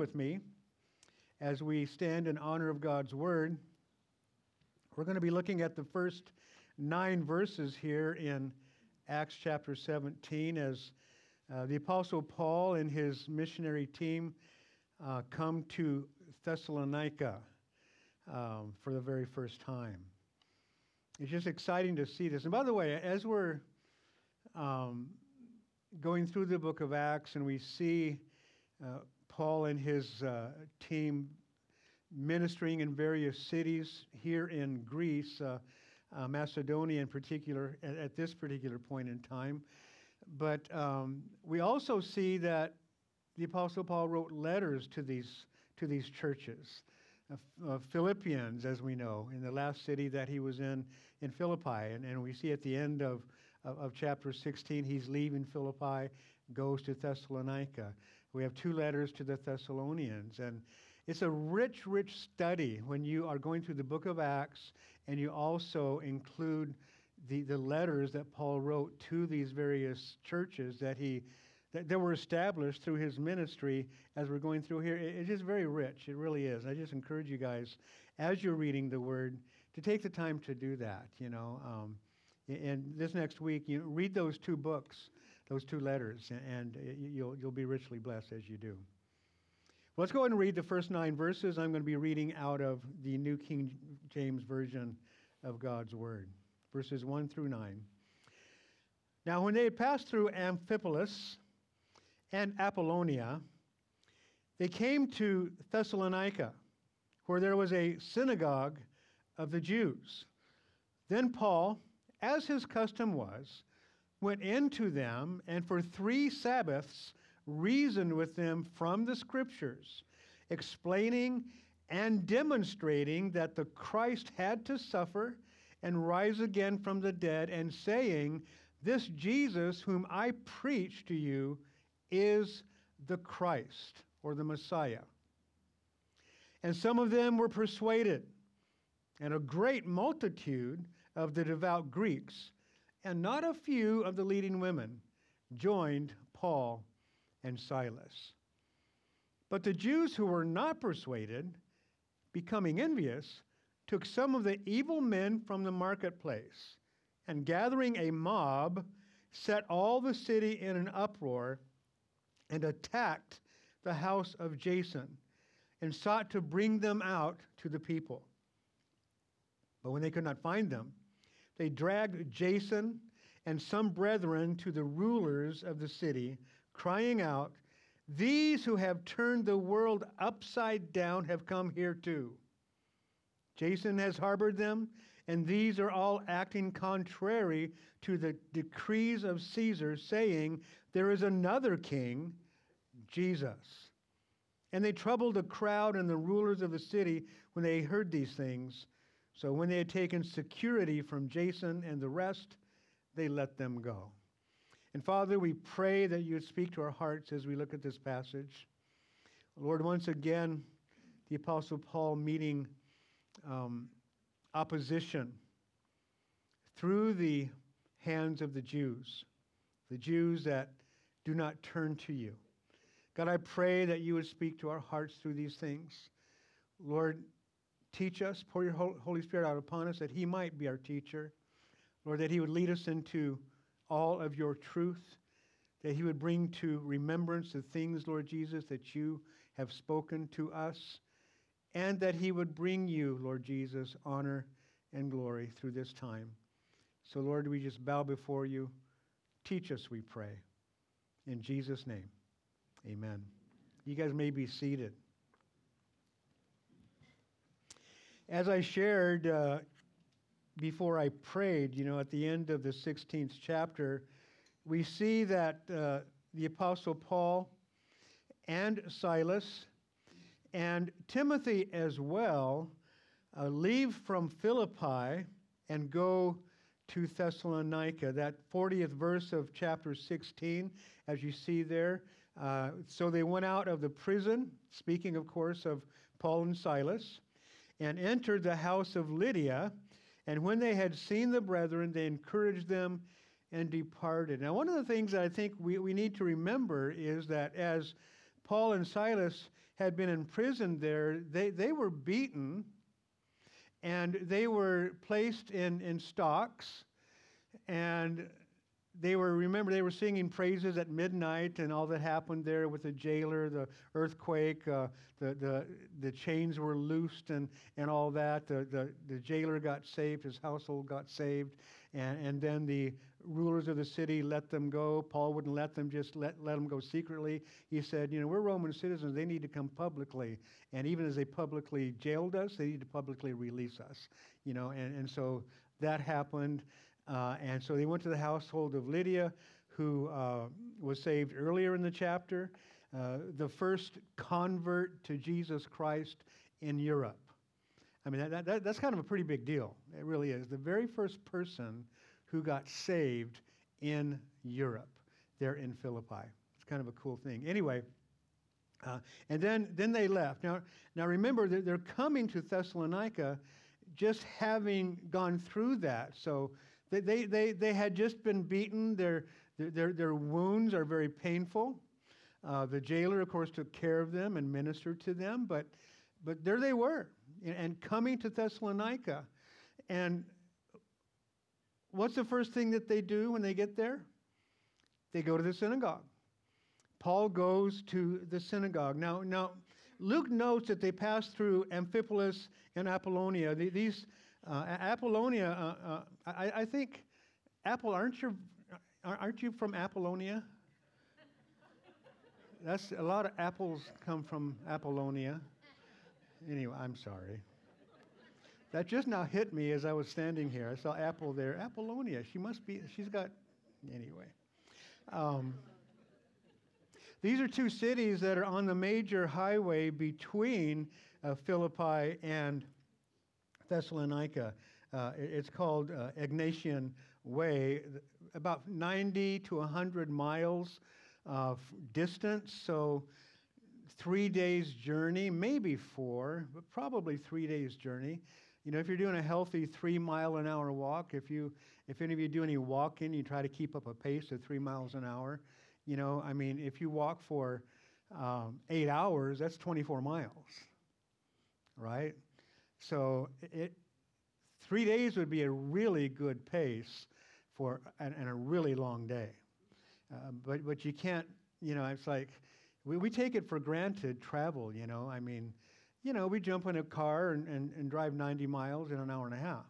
with me as we stand in honor of God's word. We're going to be looking at the first nine verses here in Acts chapter 17 as uh, the Apostle Paul and his missionary team uh, come to Thessalonica um, for the very first time. It's just exciting to see this. And by the way, as we're um, going through the book of Acts and we see uh, Paul and his uh, team ministering in various cities here in Greece, uh, uh, Macedonia in particular, at, at, this particular point in time. But um, we also see that the Apostle Paul wrote letters to these, to these churches. Uh, Philippians, as we know, in the last city that he was in, in Philippi. And, and we see at the end of, of, of chapter 16, he's leaving Philippi, goes to Thessalonica. We have two letters to the Thessalonians. And it's a rich, rich study when you are going through the book of Acts and you also include the, the letters that Paul wrote to these various churches that he that, that were established through his ministry as we're going through here. It, it's just very rich. It really is. I just encourage you guys, as you're reading the word, to take the time to do that, you know. Um, and this next week, you know, read those two books those two letters, and uh, you'll, you'll be richly blessed as you do. Let's go ahead and read the first nine verses. I'm going to be reading out of the New King James Version of God's Word, verses 1 through 9. Now, when they had passed through Amphipolis and Apollonia, they came to Thessalonica, where there was a synagogue of the Jews. Then Paul, as his custom was, went into them and for three Sabbaths reasoned with them from the Scriptures, explaining and demonstrating that the Christ had to suffer and rise again from the dead, and saying, This Jesus whom I preach to you is the Christ or the Messiah. And some of them were persuaded, and a great multitude of the devout Greeks and not a few of the leading women joined Paul and Silas. But the Jews who were not persuaded, becoming envious, took some of the evil men from the marketplace, and gathering a mob, set all the city in an uproar and attacked the house of Jason and sought to bring them out to the people. But when they could not find them, they dragged Jason and some brethren to the rulers of the city, crying out, These who have turned the world upside down have come here too. Jason has harbored them, and these are all acting contrary to the decrees of Caesar, saying, There is another king, Jesus. And they troubled the crowd and the rulers of the city when they heard these things. So when they had taken security from Jason and the rest, they let them go. And Father, we pray that you would speak to our hearts as we look at this passage. Lord, once again, the Apostle Paul meeting um, opposition through the hands of the Jews, the Jews that do not turn to you. God, I pray that you would speak to our hearts through these things. Lord, Teach us, pour your Holy Spirit out upon us that He might be our teacher. Lord, that He would lead us into all of your truth, that He would bring to remembrance the things, Lord Jesus, that you have spoken to us, and that He would bring you, Lord Jesus, honor and glory through this time. So, Lord, we just bow before you. Teach us, we pray. In Jesus' name, amen. You guys may be seated. As I shared uh, before I prayed, you know, at the end of the 16th chapter, we see that uh, the Apostle Paul and Silas and Timothy as well uh, leave from Philippi and go to Thessalonica. That 40th verse of chapter 16, as you see there. Uh, so they went out of the prison, speaking, of course, of Paul and Silas and entered the house of Lydia. And when they had seen the brethren, they encouraged them and departed. Now, one of the things that I think we, we need to remember is that as Paul and Silas had been imprisoned there, they, they were beaten and they were placed in, in stocks and they were remember they were singing praises at midnight and all that happened there with the jailer the earthquake uh, the, the, the chains were loosed and, and all that. The, the, the jailer got saved his household got saved and, and then the rulers of the city let them go. Paul wouldn't let them just let, let them go secretly. He said you know we're roman citizens. They need to come publicly. And even as they publicly jailed us they need to publicly release us. You know and, and so that happened and so they went to the household of Lydia, who uh, was saved earlier in the chapter, uh, the first convert to Jesus Christ in Europe. I mean, that, that, that's kind of a pretty big deal. It really is. The very first person who got saved in Europe, there in Philippi. It's kind of a cool thing. Anyway, uh, and then, then they left. Now, now remember, they're, they're coming to Thessalonica just having gone through that. So they, they, they, they had just been beaten. Their, their, their wounds are very painful. Uh, the jailer, of course, took care of them and ministered to them, but, but there they were, and coming to Thessalonica. And what's the first thing that they do when they get there? They go to the synagogue. Paul goes to the synagogue. Now, now Luke notes that they passed through Amphipolis and Apollonia. These, uh, Apollonia, uh, uh, I, I, think, Apple, aren't you, aren't you from Apollonia? That's a lot of apples come from Apollonia. Anyway, I'm sorry. That just now hit me as I was standing here. I saw Apple there. Apollonia. She must be. She's got. Anyway. Um, these are two cities that are on the major highway between uh, Philippi and Thessalonica. Uh, it's called uh, Egnatian Way, about 90 to 100 miles of distance. So, three days' journey, maybe four, but probably three days' journey. You know, if you're doing a healthy three mile an hour walk, if you, if any of you do any walking, you try to keep up a pace of three miles an hour. You know, I mean, if you walk for um, eight hours, that's 24 miles, right? So it, three days would be a really good pace for and, and a really long day. Uh, but but you can't, you know, it's like we, we take it for granted travel. You know, I mean, you know, we jump in a car and, and, and drive 90 miles in an hour and a half.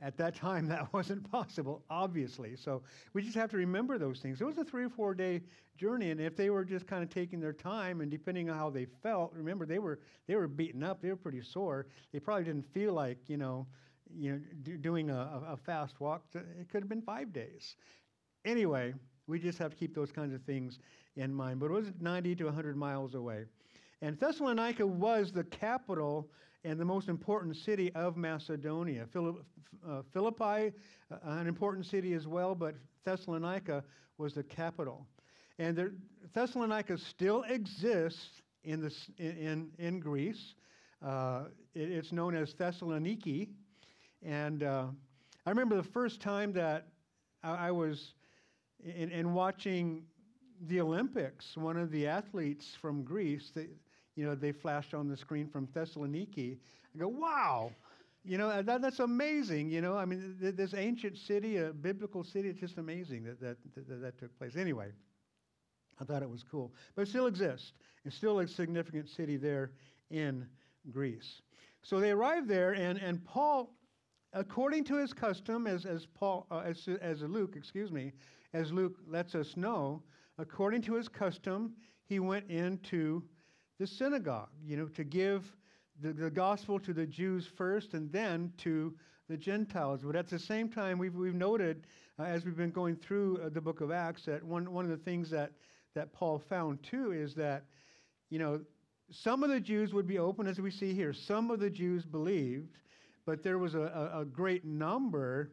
At that time, that wasn't possible, obviously. So we just have to remember those things. It was a three or four day journey, and if they were just kind of taking their time and depending on how they felt, remember they were they were beaten up, they were pretty sore. They probably didn't feel like you know, you know, do, doing a, a fast walk. It could have been five days. Anyway, we just have to keep those kinds of things in mind. But it was 90 to 100 miles away, and Thessalonica was the capital and the most important city of Macedonia. Uh, Philippi, uh, an important city as well, but Thessalonica was the capital. And there, Thessalonica still exists in, the, in, in Greece. Uh, it, it's known as Thessaloniki. And uh, I remember the first time that I, I was in, in, watching the Olympics, one of the athletes from Greece, they, you know, they flashed on the screen from Thessaloniki. I go, wow, you know, that, that's amazing. You know, I mean, th- this ancient city, a biblical city, it's just amazing that that, that that took place. Anyway, I thought it was cool. But it still exists. It's still a significant city there in Greece. So they arrived there, and, and Paul, according to his custom, as, as, Paul, uh, as, as Luke, excuse me, as Luke lets us know, according to his custom, he went into the synagogue, you know, to give the, the gospel to the Jews first and then to the Gentiles. But at the same time, we've, we've noted uh, as we've been going through uh, the book of Acts that one, one of the things that, that Paul found too is that, you know, some of the Jews would be open, as we see here. Some of the Jews believed, but there was a, a, a great number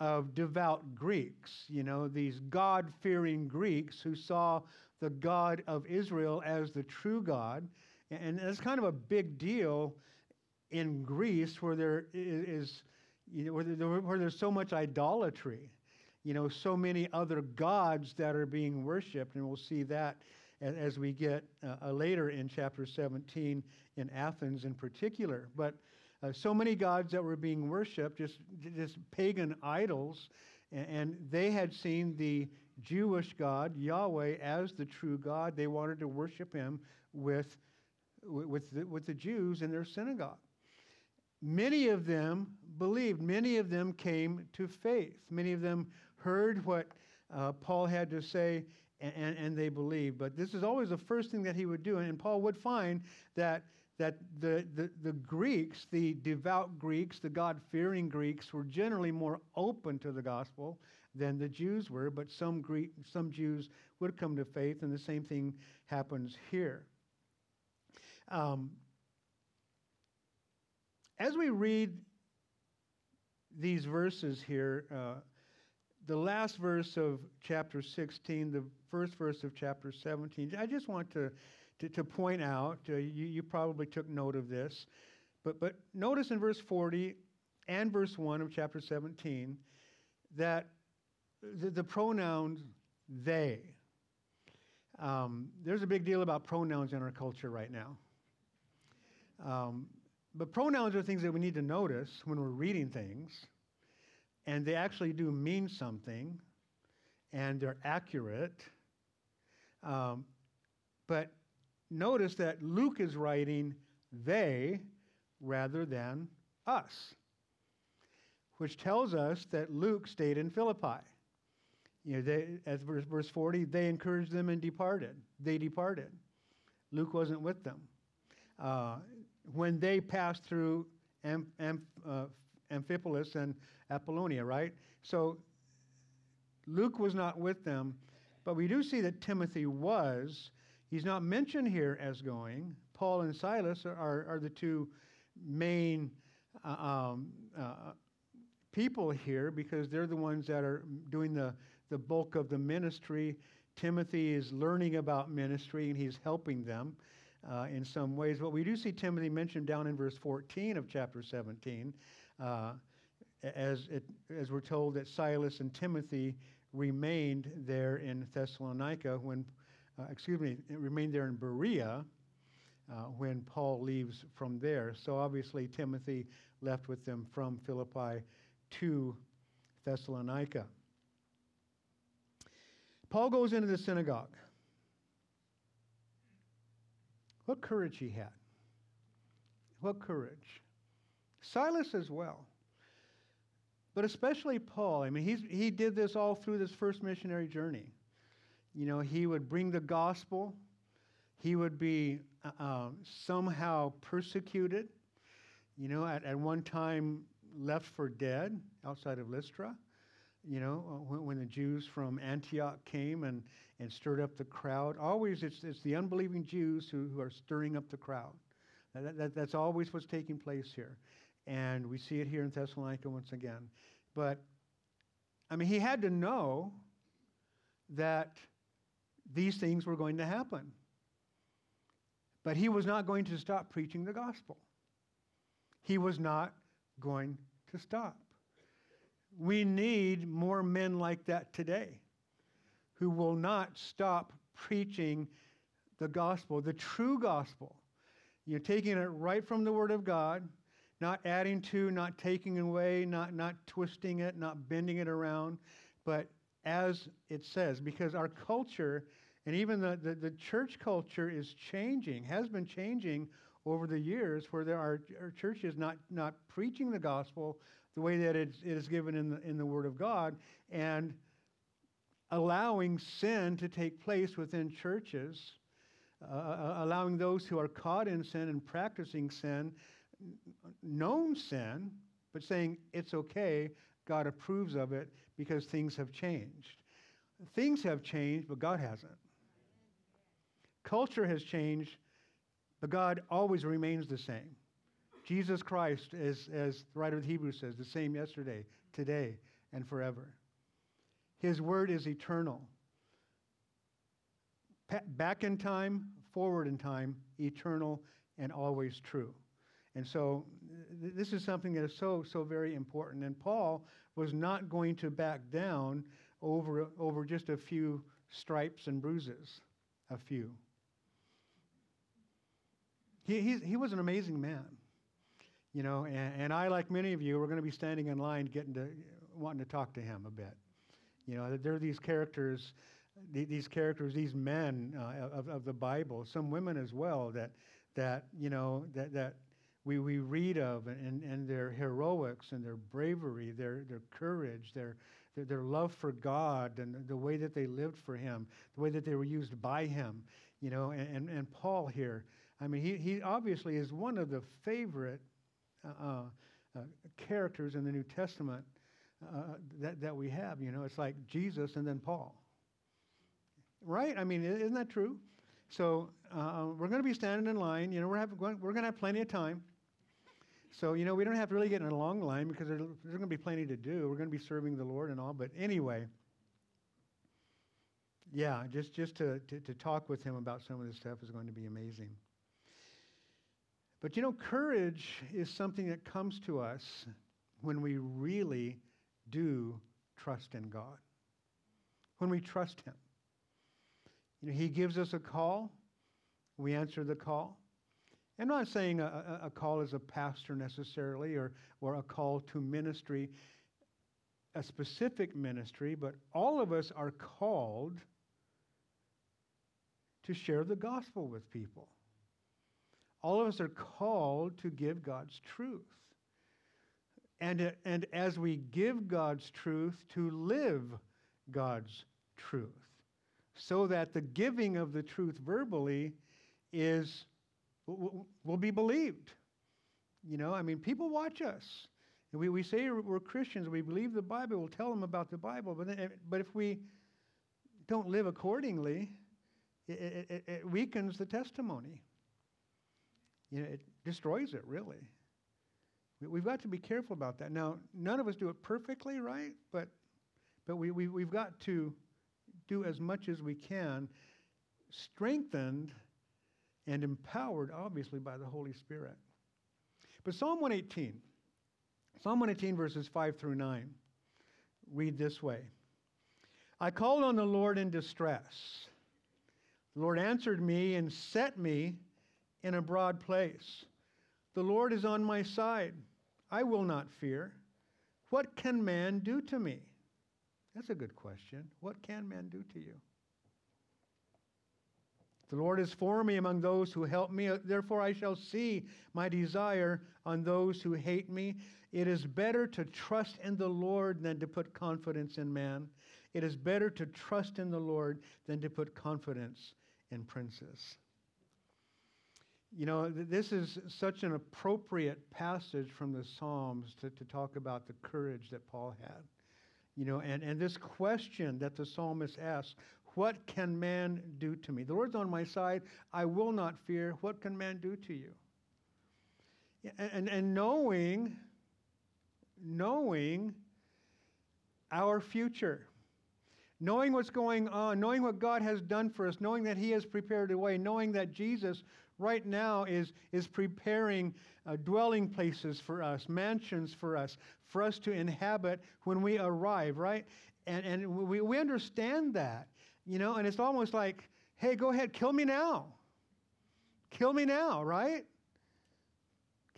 of devout Greeks, you know, these God fearing Greeks who saw the God of Israel as the true God. And that's kind of a big deal in Greece where there is, you know, where, there, where there's so much idolatry, you know, so many other gods that are being worshiped. And we'll see that as, we get uh, later in chapter 17 in Athens in particular. But uh, so many gods that were being worshipped, just, just pagan idols, and, and they had seen the Jewish God, Yahweh, as the true God. They wanted to worship him with, with, the, with the Jews in their synagogue. Many of them believed. Many of them came to faith. Many of them heard what uh, Paul had to say and, and, they believed. But this is always the first thing that he would do. And Paul would find that, that the, the, the Greeks, the devout Greeks, the God fearing Greeks, were generally more open to the gospel than the Jews were. But some, Greek, some Jews would come to faith, and the same thing happens here. Um, as we read these verses here, uh, the last verse of chapter 16, the first verse of chapter 17, I just want to, to, to point out, uh, you, you probably took note of this, but, but notice in verse 40 and verse 1 of chapter 17 that the, the pronouns they. Um, there's a big deal about pronouns in our culture right now. Um, but pronouns are things that we need to notice when we're reading things, and they actually do mean something, and they're accurate. Um, but notice that Luke is writing they rather than us, which tells us that Luke stayed in Philippi. You know, they, as verse, verse 40, they encouraged them and departed. They departed. Luke wasn't with them. Uh, when they passed through Am, Am, uh, Amphipolis and Apollonia, right? So Luke was not with them, but we do see that Timothy was. He's not mentioned here as going. Paul and Silas are, are the two main uh, um, uh, people here because they're the ones that are doing the, the bulk of the ministry. Timothy is learning about ministry and he's helping them uh, in some ways. But we do see Timothy mentioned down in verse 14 of chapter 17, uh, as, it, as we're told that Silas and Timothy remained there in Thessalonica when, uh, excuse me, remained there in Berea. Uh, when Paul leaves from there. So obviously, Timothy left with them from Philippi to Thessalonica. Paul goes into the synagogue. What courage he had. What courage. Silas as well. But especially Paul. I mean, he's, he did this all through this first missionary journey. You know, he would bring the gospel, he would be uh, um, somehow persecuted. You know, at, at one time left for dead outside of Lystra. You know, uh, when, when the Jews from Antioch came and, and stirred up the crowd. Always it's, it's the unbelieving Jews who, who are stirring up the crowd. That, that, that's always what's taking place here. And we see it here in Thessalonica once again. But, I mean, he had to know that these things were going to happen. But he was not going to stop preaching the gospel. He was not going to stop. We need more men like that today who will not stop preaching the gospel, the true gospel. You're taking it right from the Word of God, not adding to, not taking away, not, not twisting it, not bending it around, but as it says, because our culture and even the, the, the church culture is changing, has been changing over the years, where there are, churches not, not preaching the gospel the way that it is given in the, in the Word of God, and allowing sin to take place within churches, uh, uh, allowing those who are caught in sin and practicing sin, known sin, but saying it's okay, God approves of it because things have changed. Things have changed, but God hasn't. Culture has changed, but God always remains the same. Jesus Christ, as, as the writer of Hebrews says, the same yesterday, today, and forever. His word is eternal. Back in time, forward in time, eternal and always true. And so th- this is something that is so, so very important. And Paul was not going to back down over, over just a few stripes and bruises. a few. He, he, he was an amazing man. You know, and, and I, like many of you, are going to be standing in line getting to, wanting to talk to him a bit. You know, there are these characters, these characters, these men uh, of, of the Bible, some women as well, that, that you know, that, that we, we read of and, and their heroics and their bravery, their, their courage, their, their, their love for God and the way that they lived for Him, the way that they were used by Him. You know, and, and, and Paul here, I mean, he, he obviously is one of the favorite uh, uh, uh characters in the New Testament uh, that, that we have. You know, it's like Jesus and then Paul. Right? I mean, isn't that true? So uh, we're going to be standing in line. You know, we're, having, we're going to have plenty of time. So, you know, we don't have to really get in a long line because there's, there's going to be plenty to do. We're going to be serving the Lord and all. But anyway, yeah, just, just to, to, to talk with him about some of this stuff is going to be amazing. But you know, courage is something that comes to us when we really do trust in God, when we trust Him. You know, He gives us a call, we answer the call. I'm not saying a, a, call as a pastor necessarily or, or a call to ministry, a specific ministry, but all of us are called to share the gospel with people. All of us are called to give God's truth. And, uh, and as we give God's truth, to live God's truth, so that the giving of the truth verbally is will be believed. You know, I mean, people watch us. We, we say we're Christians, we believe the Bible, we'll tell them about the Bible, but, then, eh, but if we don't live accordingly, it, it, it weakens the testimony. You know, it destroys it, really. We've got to be careful about that. Now, none of us do it perfectly, right? But, but we, we, we've got to do as much as we can, strengthened and empowered, obviously, by the Holy Spirit. But Psalm 118, Psalm 118, verses 5 through 9, read this way I called on the Lord in distress. The Lord answered me and set me in a broad place. The Lord is on my side. I will not fear. What can man do to me? That's a good question. What can man do to you? The Lord is for me among those who help me. Therefore, I shall see my desire on those who hate me. It is better to trust in the Lord than to put confidence in man. It is better to trust in the Lord than to put confidence in princes. You know, this is such an appropriate passage from the Psalms to, to talk about the courage that Paul had. You know, and, and this question that the psalmist asks, what can man do to me? The Lord's on my side. I will not fear. What can man do to you? And, and, and knowing, knowing our future, knowing what's going on, knowing what God has done for us, knowing that He has prepared a way, knowing that Jesus right now is, is preparing uh, dwelling places for us, mansions for us, for us to inhabit when we arrive, right? And, and we, we understand that, you know, and it's almost like, hey, go ahead, kill me now. Kill me now, right?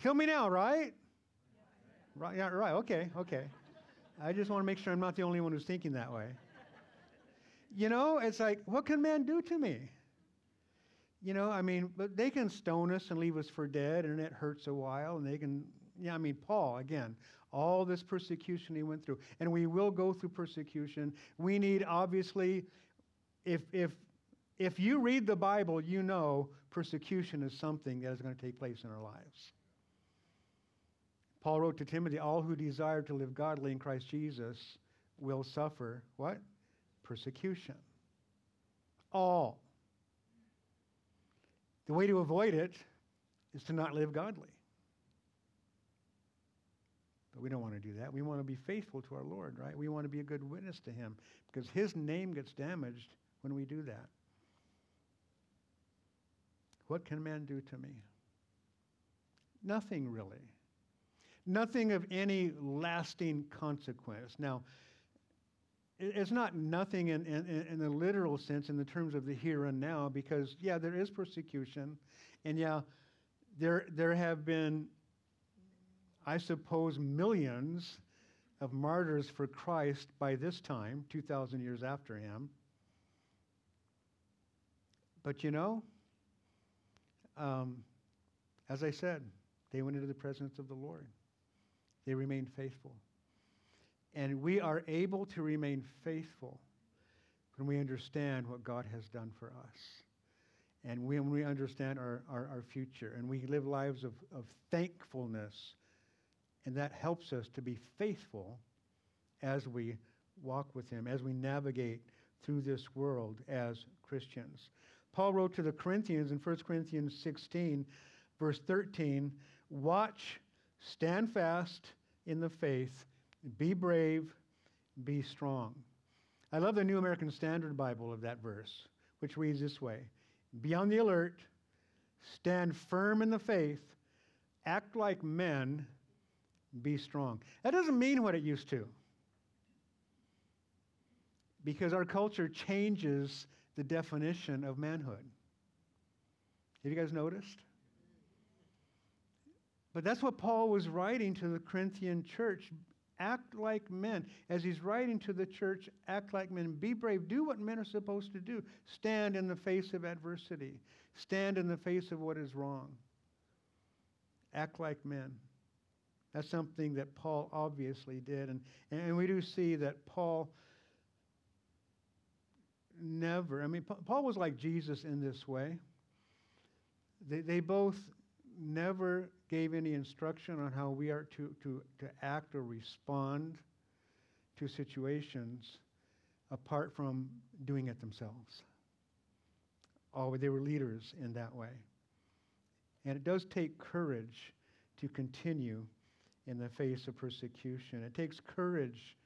Kill me now, right? Right, yeah, right, okay, okay. I just want to make sure I'm not the only one who's thinking that way. You know, it's like, what can man do to me? You know, I mean, but they can stone us and leave us for dead, and it hurts a while, and they can, yeah, I mean, Paul, again, all this persecution he went through, and we will go through persecution. We need, obviously, if, if, if you read the Bible, you know persecution is something that is going to take place in our lives. Paul wrote to Timothy, all who desire to live godly in Christ Jesus will suffer what? Persecution. All. The way to avoid it is to not live godly. But we don't want to do that. We want to be faithful to our Lord, right? We want to be a good witness to Him because His name gets damaged when we do that. What can man do to me? Nothing really. Nothing of any lasting consequence. Now, it's not nothing in, in, in the literal sense, in the terms of the here and now, because, yeah, there is persecution. And, yeah, there, there have been, I suppose, millions of martyrs for Christ by this time, 2,000 years after him. But you know, um, as I said, they went into the presence of the Lord. They remained faithful. And we are able to remain faithful when we understand what God has done for us. And when we understand our, our, our future and we live lives of, of thankfulness, and that helps us to be faithful as we walk with Him, as we navigate through this world as Christians. Paul wrote to the Corinthians in 1 Corinthians 16, verse 13 Watch, stand fast in the faith be brave, be strong. I love the New American Standard Bible of that verse, which reads this way Be on the alert, stand firm in the faith, act like men, be strong. That doesn't mean what it used to. Because our culture changes the definition of manhood. Have you guys noticed? But that's what Paul was writing to the Corinthian church Act like men. As he's writing to the church, act like men. Be brave. Do what men are supposed to do. Stand in the face of adversity. Stand in the face of what is wrong. Act like men. That's something that Paul obviously did. And, and we do see that Paul never, I mean, Paul was like Jesus in this way. They, they both never gave any instruction on how we are to, to, to act or respond to situations apart from doing it themselves. Oh, they were leaders in that way. And it does take courage to continue in the face of persecution. It takes courage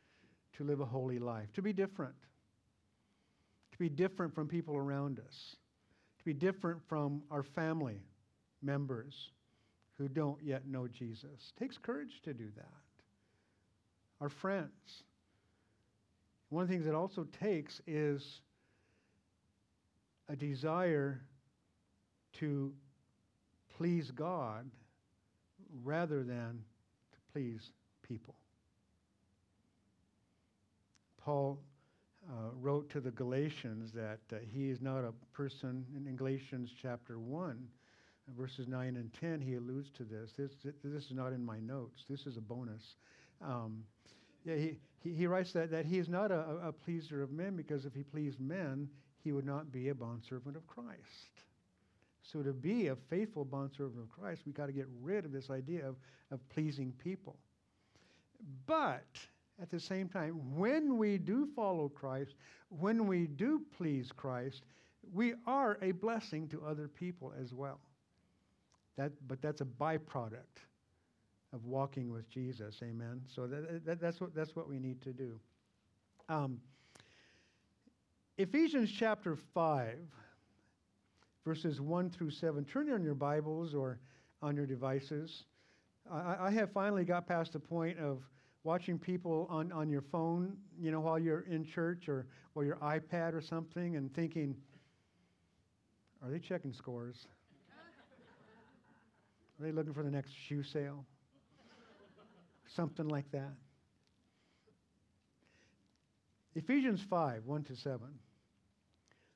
to live a holy life, to be different, to be different from people around us, to be different from our family members who don't yet know Jesus. It takes courage to do that. Our friends. One of the things it also takes is a desire to please God rather than to please people. Paul uh, wrote to the Galatians that uh, he is not a person, in Galatians chapter 1, verses 9 and 10, he alludes to this. This, this is not in my notes. This is a bonus. Um, yeah, he, he, he, writes that, that he is not a, a pleaser of men because if he pleased men, he would not be a bondservant of Christ. So to be a faithful bondservant of Christ, we've got to get rid of this idea of, of pleasing people. But at the same time, when we do follow Christ, when we do please Christ, we are a blessing to other people as well. That, but that's a byproduct of walking with Jesus. Amen. So that, that, that's, what, that's what we need to do. Um, Ephesians chapter 5, verses 1 through 7. Turn on your Bibles or on your devices. I, I have finally got past the point of watching people on, on your phone, you know, while you're in church or, or your iPad or something and thinking, are they checking scores? Are they looking for the next shoe sale? Something like that. Ephesians 5 1 to 7.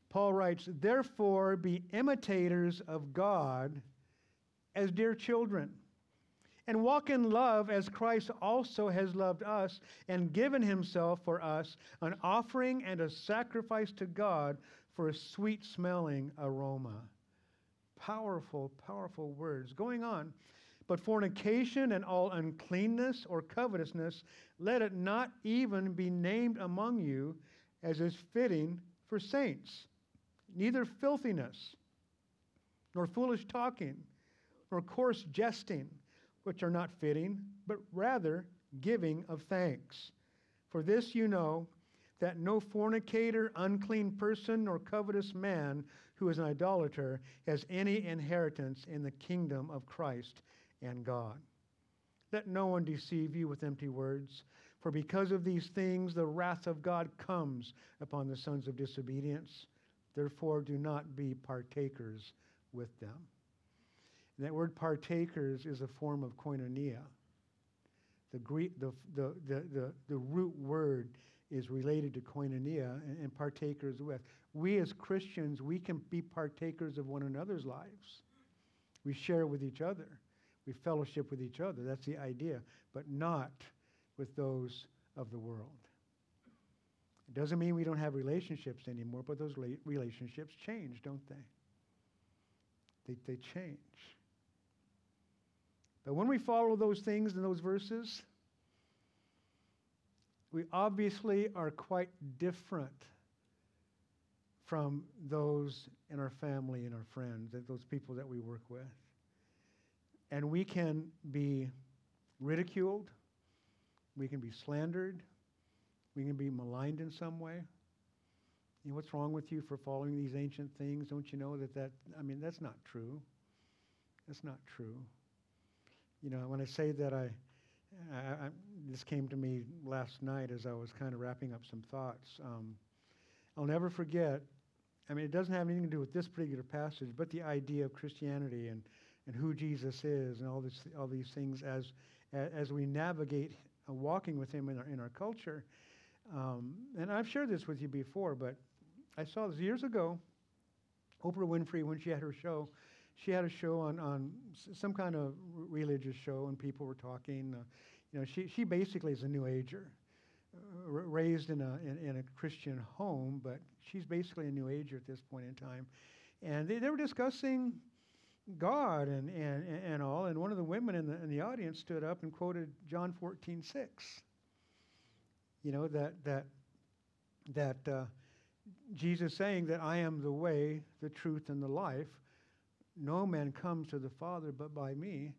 Paul writes, Therefore be imitators of God as dear children, and walk in love as Christ also has loved us and given himself for us, an offering and a sacrifice to God for a sweet smelling aroma powerful, powerful words going on. But fornication and all uncleanness or covetousness, let it not even be named among you as is fitting for saints. Neither filthiness, nor foolish talking, nor coarse jesting, which are not fitting, but rather giving of thanks. For this you know that no fornicator, unclean person, nor covetous man who is an idolater has any inheritance in the kingdom of Christ and God. Let no one deceive you with empty words. For because of these things, the wrath of God comes upon the sons of disobedience. Therefore, do not be partakers with them. And that word partakers is a form of koinonia. The, Greek, the, the, the, the, the root word is related to koinonia and, and partakers with. We as Christians, we can be partakers of one another's lives. We share with each other. We fellowship with each other. That's the idea. But not with those of the world. It doesn't mean we don't have relationships anymore, but those relationships change, don't they? They, they change. But when we follow those things in those verses, we obviously are quite different from those in our family and our friends, those people that we work with. And we can be ridiculed we can be slandered. We can be maligned in some way. You know, what's wrong with you for following these ancient things? Don't you know that that, I mean, that's not true. That's not true. You know, when I say that I, I, this came to me last night as I was kind of wrapping up some thoughts. Um, I'll never forget, I mean, it doesn't have anything to do with this particular passage, but the idea of Christianity and, and who Jesus is and all, this, all these things as, as we navigate walking with him in our, in our culture. Um, and I've shared this with you before, but I saw this years ago. Oprah Winfrey, when she had her show, she had a show on, on some kind of religious show, and people were talking. Uh, you know, she, she basically is a New Ager, uh, raised in a, in, in, a Christian home, but she's basically a New Ager at this point in time. And they, they were discussing God and, and, and all. And one of the women in the, in the audience stood up and quoted John 14, 6. You know, that, that, that uh, Jesus saying that I am the way, the truth, and the life. No man comes to the Father but by me.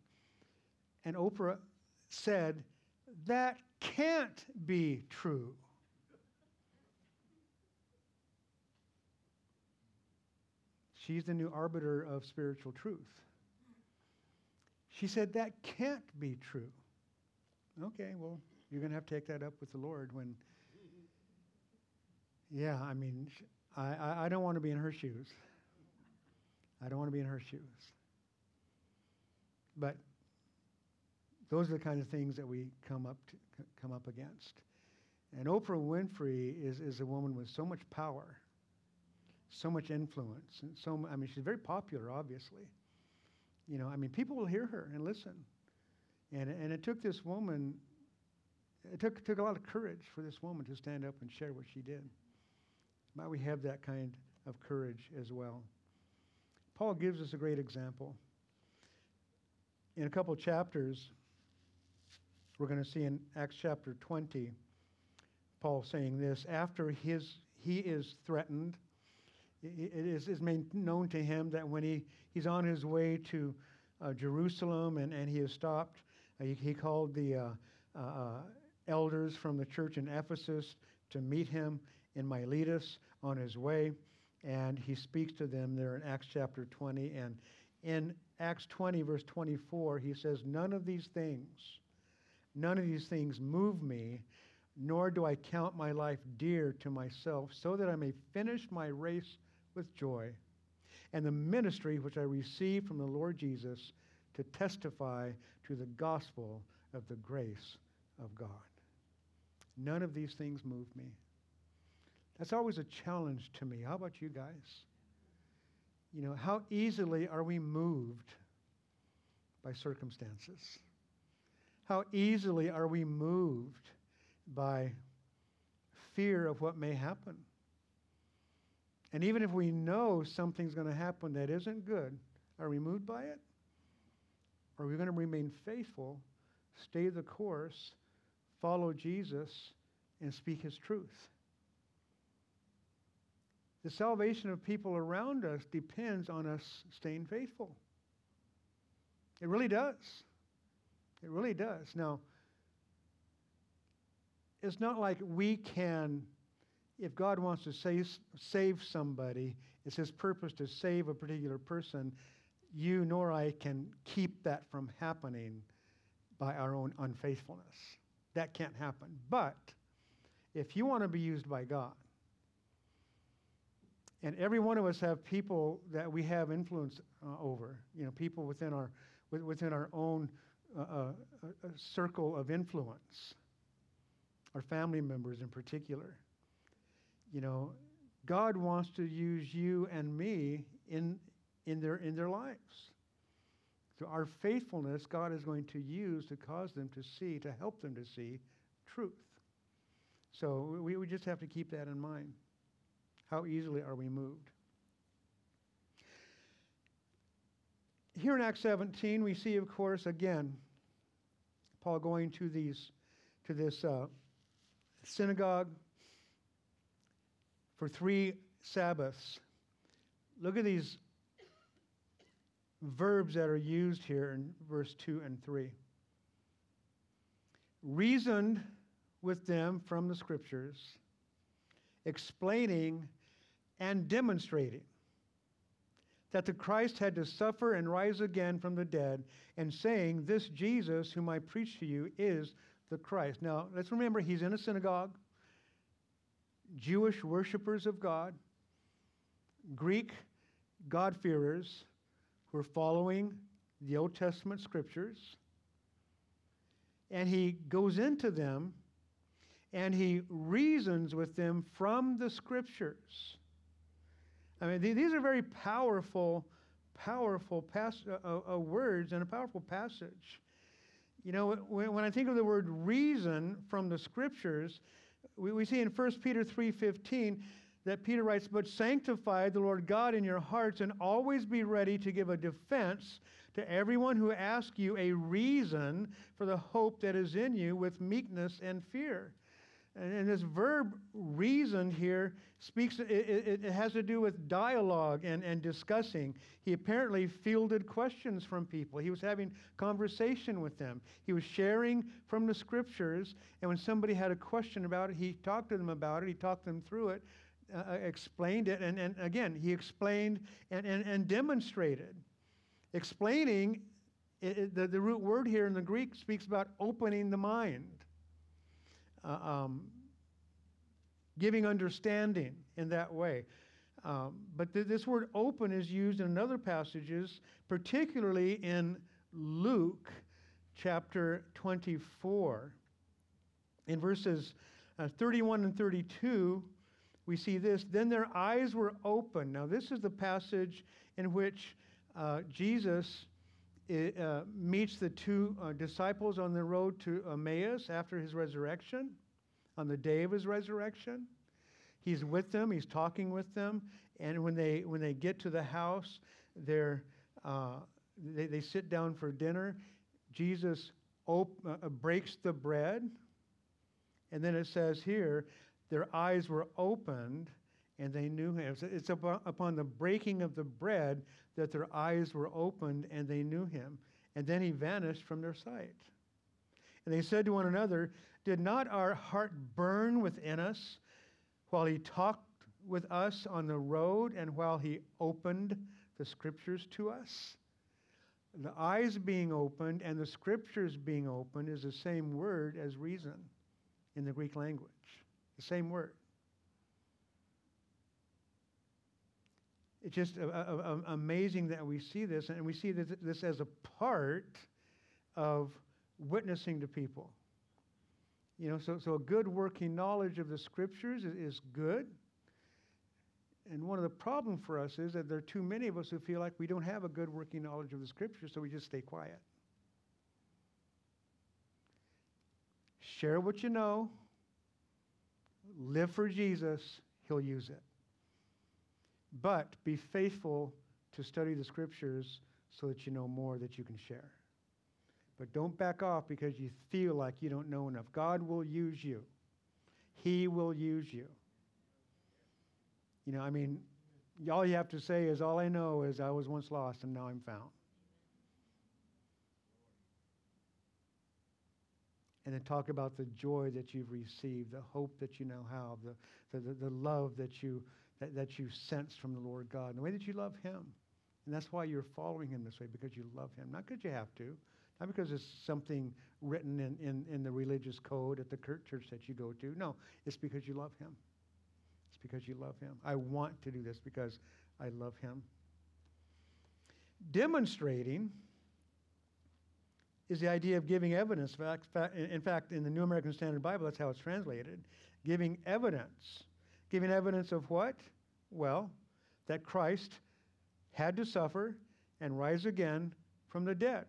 And Oprah said, That can't be true. She's the new arbiter of spiritual truth. She said, That can't be true. Okay, well, you're going to have to take that up with the Lord when. Yeah, I mean, I, I, don't want to be in her shoes. I don't want to be in her shoes. But those are the kind of things that we come up to, come up against. And Oprah Winfrey is, is a woman with so much power so much influence. And so, I mean, she's very popular, obviously. You know, I mean, people will hear her and listen. And, and it took this woman, it took, took a lot of courage for this woman to stand up and share what she did. Might we have that kind of courage as well? Paul gives us a great example. In a couple chapters, we're going to see in Acts chapter 20, Paul saying this after his, he is threatened it is, is made known to him that when he, he's on his way to uh, Jerusalem and, and he is stopped, uh, he, he, called the uh, uh, uh, elders from the church in Ephesus to meet him in Miletus on his way. And he speaks to them there in Acts chapter 20. And in Acts 20, verse 24, he says, None of these things, none of these things move me, nor do I count my life dear to myself, so that I may finish my race with joy, and the ministry which I received from the Lord Jesus to testify to the gospel of the grace of God. None of these things move me. That's always a challenge to me. How about you guys? You know, how easily are we moved by circumstances? How easily are we moved by fear of what may happen? And even if we know something's going to happen that isn't good, are we moved by it? Or are we going to remain faithful, stay the course, follow Jesus, and speak his truth? The salvation of people around us depends on us staying faithful. It really does. It really does. Now, it's not like we can if God wants to save, save somebody, it's his purpose to save a particular person, you nor I can keep that from happening by our own unfaithfulness. That can't happen. But if you want to be used by God, and every one of us have people that we have influence uh, over, you know, people within our, within our own uh, uh, circle of influence, our family members in particular. You know, God wants to use you and me in, in, their, in their lives. So our faithfulness, God is going to use to cause them to see, to help them to see truth. So we, we just have to keep that in mind. How easily are we moved? Here in Acts 17, we see, of course, again, Paul going to these, to this uh, synagogue for three Sabbaths. Look at these verbs that are used here in verse 2 and 3. Reasoned with them from the scriptures, explaining and demonstrating that the Christ had to suffer and rise again from the dead, and saying, This Jesus, whom I preach to you, is the Christ. Now, let's remember, he's in a synagogue, Jewish worshippers of God, Greek God-fearers who are following the Old Testament scriptures. And he goes into them and he reasons with them from the scriptures. I mean, these are very powerful, powerful pas- uh, uh, uh, words and a powerful passage. You know, when, when, I think of the word reason from the scriptures, we, we see in 1 Peter 3.15 that Peter writes, But sanctify the Lord God in your hearts and always be ready to give a defense to everyone who asks you a reason for the hope that is in you with meekness and fear. And, this verb reason here speaks, it, it, it, has to do with dialogue and, and discussing. He apparently fielded questions from people. He was having conversation with them. He was sharing from the scriptures. And when somebody had a question about it, he talked to them about it. He talked them through it, uh, uh explained it. And, and again, he explained and, and, and demonstrated. Explaining, it, the, the root word here in the Greek speaks about opening the mind um, giving understanding in that way. Um, but th- this word open is used in other passages, particularly in Luke chapter 24. In verses uh, 31 and 32, we see this. Then their eyes were open. Now, this is the passage in which uh, Jesus it, uh, meets the two uh, disciples on the road to Emmaus after his resurrection, on the day of his resurrection. He's with them, he's talking with them, and when they, when they get to the house, they're, uh, they, they sit down for dinner. Jesus op- uh, breaks the bread, and then it says here, their eyes were opened and they knew him. It's upon the breaking of the bread that their eyes were opened and they knew him. And then he vanished from their sight. And they said to one another, Did not our heart burn within us while he talked with us on the road and while he opened the scriptures to us? The eyes being opened and the scriptures being opened is the same word as reason in the Greek language. The same word. It's just uh, uh, uh, um, amazing that we see this, and we see this, this as a part of witnessing to people. You know, so, so a good working knowledge of the scriptures is, is good. And one of the problems for us is that there are too many of us who feel like we don't have a good working knowledge of the scriptures, so we just stay quiet. Share what you know, live for Jesus, He'll use it. But be faithful to study the scriptures so that you know more that you can share. But don't back off because you feel like you don't know enough. God will use you. He will use you. You know, I mean, all you have to say is, All I know is I was once lost and now I'm found. And then talk about the joy that you've received, the hope that you now have, the, the, the, the love that you that, that you sense from the Lord God, and the way that you love Him. And that's why you're following Him this way, because you love Him. Not because you have to, Not because it's something written in, in, in the religious code at the church that you go to. No, it's because you love Him. It's because you love Him. I want to do this because I love Him. Demonstrating is the idea of giving evidence. In fact, in the New American Standard Bible, that's how it's translated. Giving evidence. Giving evidence of what? Well, that Christ had to suffer and rise again from the dead.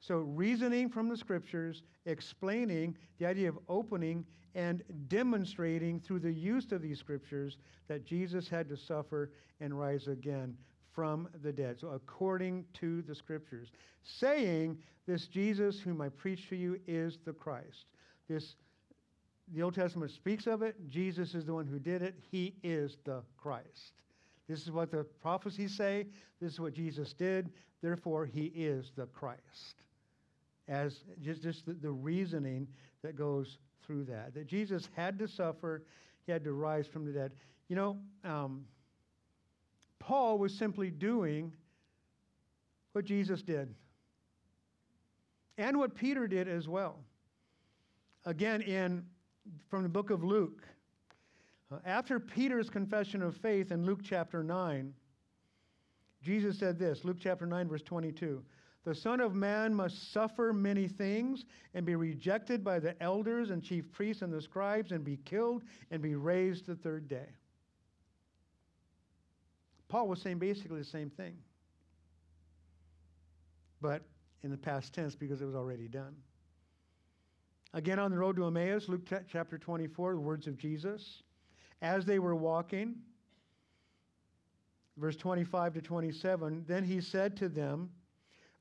So, reasoning from the scriptures, explaining the idea of opening and demonstrating through the use of these scriptures that Jesus had to suffer and rise again from the dead. So, according to the scriptures, saying, This Jesus whom I preach to you is the Christ. This, the Old Testament speaks of it. Jesus is the one who did it. He is the Christ. This is what the prophecies say. This is what Jesus did. Therefore, he is the Christ. As just, just the, the reasoning that goes through that. That Jesus had to suffer, he had to rise from the dead. You know, um, Paul was simply doing what Jesus did and what Peter did as well. Again, in from the book of Luke, uh, after Peter's confession of faith in Luke chapter 9, Jesus said this Luke chapter 9, verse 22. The Son of Man must suffer many things and be rejected by the elders and chief priests and the scribes and be killed and be raised the third day. Paul was saying basically the same thing, but in the past tense because it was already done. Again, on the road to Emmaus, Luke chapter 24, the words of Jesus. As they were walking, verse 25 to 27, then he said to them,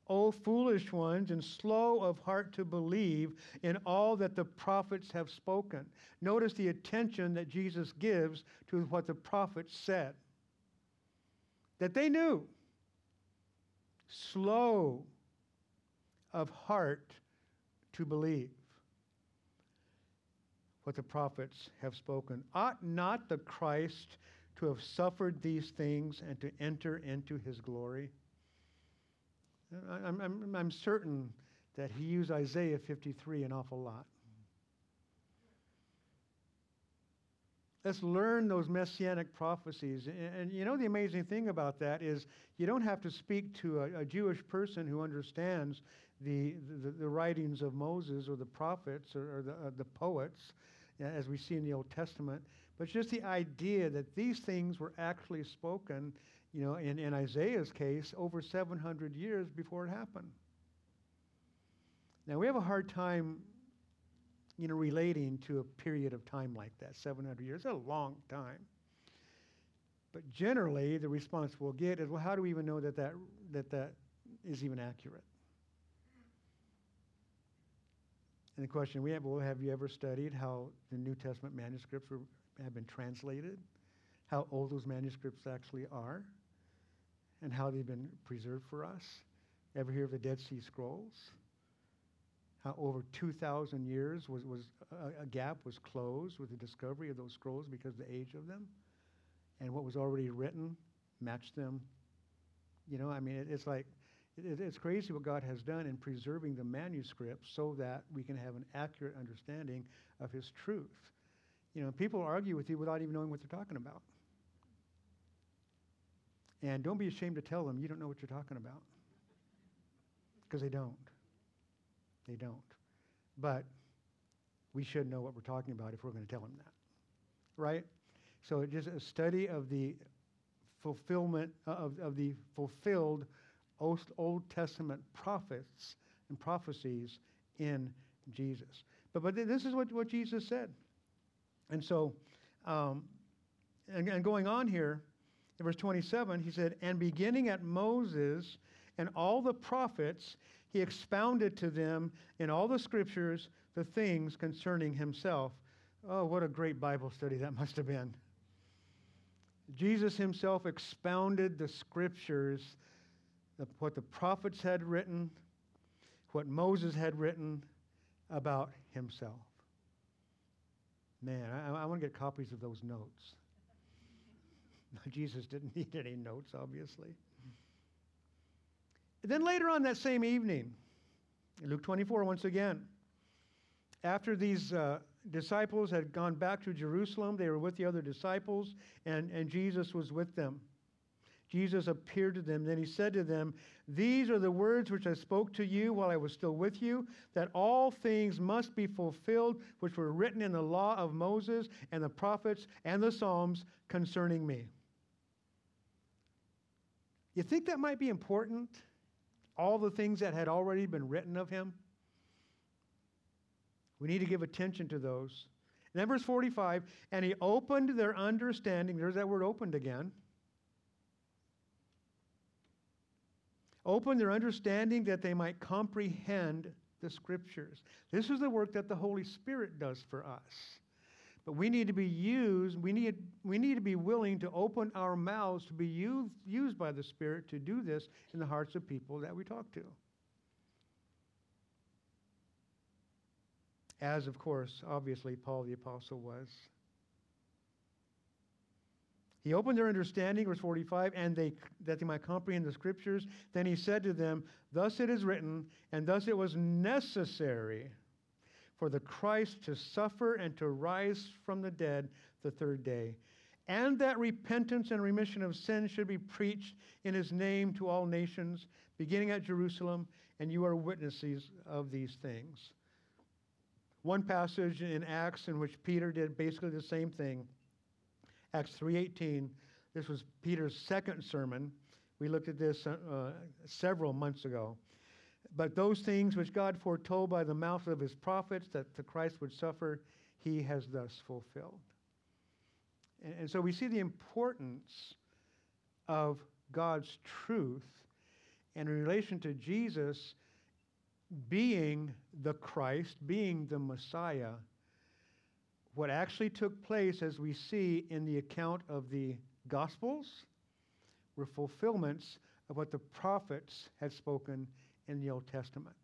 O foolish ones, and slow of heart to believe in all that the prophets have spoken. Notice the attention that Jesus gives to what the prophets said that they knew. Slow of heart to believe what the prophets have spoken. Ought not the Christ to have suffered these things and to enter into his glory? I'm, I'm, I'm certain that he used Isaiah 53 an awful lot. Let's learn those messianic prophecies. And, and, you know, the amazing thing about that is you don't have to speak to a, a Jewish person who understands the, the, the, writings of Moses or the prophets or, or the, uh, the poets, as we see in the Old Testament, but just the idea that these things were actually spoken, you know, in, in Isaiah's case, over 700 years before it happened. Now, we have a hard time you know, relating to a period of time like that, 700 years. A long time. But generally, the response we'll get is, well, how do we even know that that, that, that is even accurate? And the question we have, well, have you ever studied how the New Testament manuscripts were, have been translated? How old those manuscripts actually are? And how they've been preserved for us? Ever hear of the Dead Sea Scrolls? How over 2,000 years was, was a, a, gap was closed with the discovery of those scrolls because the age of them. And what was already written matched them. You know, I mean, it, it's like, it, it's crazy what God has done in preserving the manuscript so that we can have an accurate understanding of His truth. You know, people argue with you without even knowing what they're talking about. And don't be ashamed to tell them you don't know what you're talking about. Because they don't. They don't. But we should know what we're talking about if we're going to tell them that. Right? So it's just a study of the fulfillment uh, of, of the fulfilled Old Testament prophets and prophecies in Jesus. But, but this is what, what Jesus said. And so, um, and, and going on here, in verse 27, he said, And beginning at Moses and all the prophets, he expounded to them in all the scriptures the things concerning himself. Oh, what a great Bible study that must have been. Jesus himself expounded the scriptures, what the prophets had written, what Moses had written about himself. Man, I, I want to get copies of those notes. Jesus didn't need any notes, obviously. Then later on that same evening, Luke 24, once again. After these uh, disciples had gone back to Jerusalem, they were with the other disciples, and, and Jesus was with them. Jesus appeared to them. Then he said to them, These are the words which I spoke to you while I was still with you, that all things must be fulfilled which were written in the law of Moses and the prophets and the Psalms concerning me. You think that might be important? All the things that had already been written of him? We need to give attention to those. And then verse 45, and he opened their understanding. There's that word opened again Open their understanding that they might comprehend the scriptures. This is the work that the Holy Spirit does for us. But we need to be used, we need, we need to be willing to open our mouths to be used, used by the Spirit to do this in the hearts of people that we talk to. As, of course, obviously, Paul the Apostle was. He opened their understanding, verse 45, and they, that they might comprehend the scriptures. Then he said to them, Thus it is written, and thus it was necessary for the Christ to suffer and to rise from the dead the third day, and that repentance and remission of sins should be preached in his name to all nations, beginning at Jerusalem, and you are witnesses of these things. One passage in Acts in which Peter did basically the same thing. Acts 3:18. This was Peter's second sermon. We looked at this uh, several months ago. But those things which God foretold by the mouth of his prophets that the Christ would suffer, he has thus fulfilled. And, and so we see the importance of God's truth in relation to Jesus being the Christ, being the Messiah what actually took place, as we see in the account of the Gospels, were fulfillments of what the prophets had spoken in the Old Testament.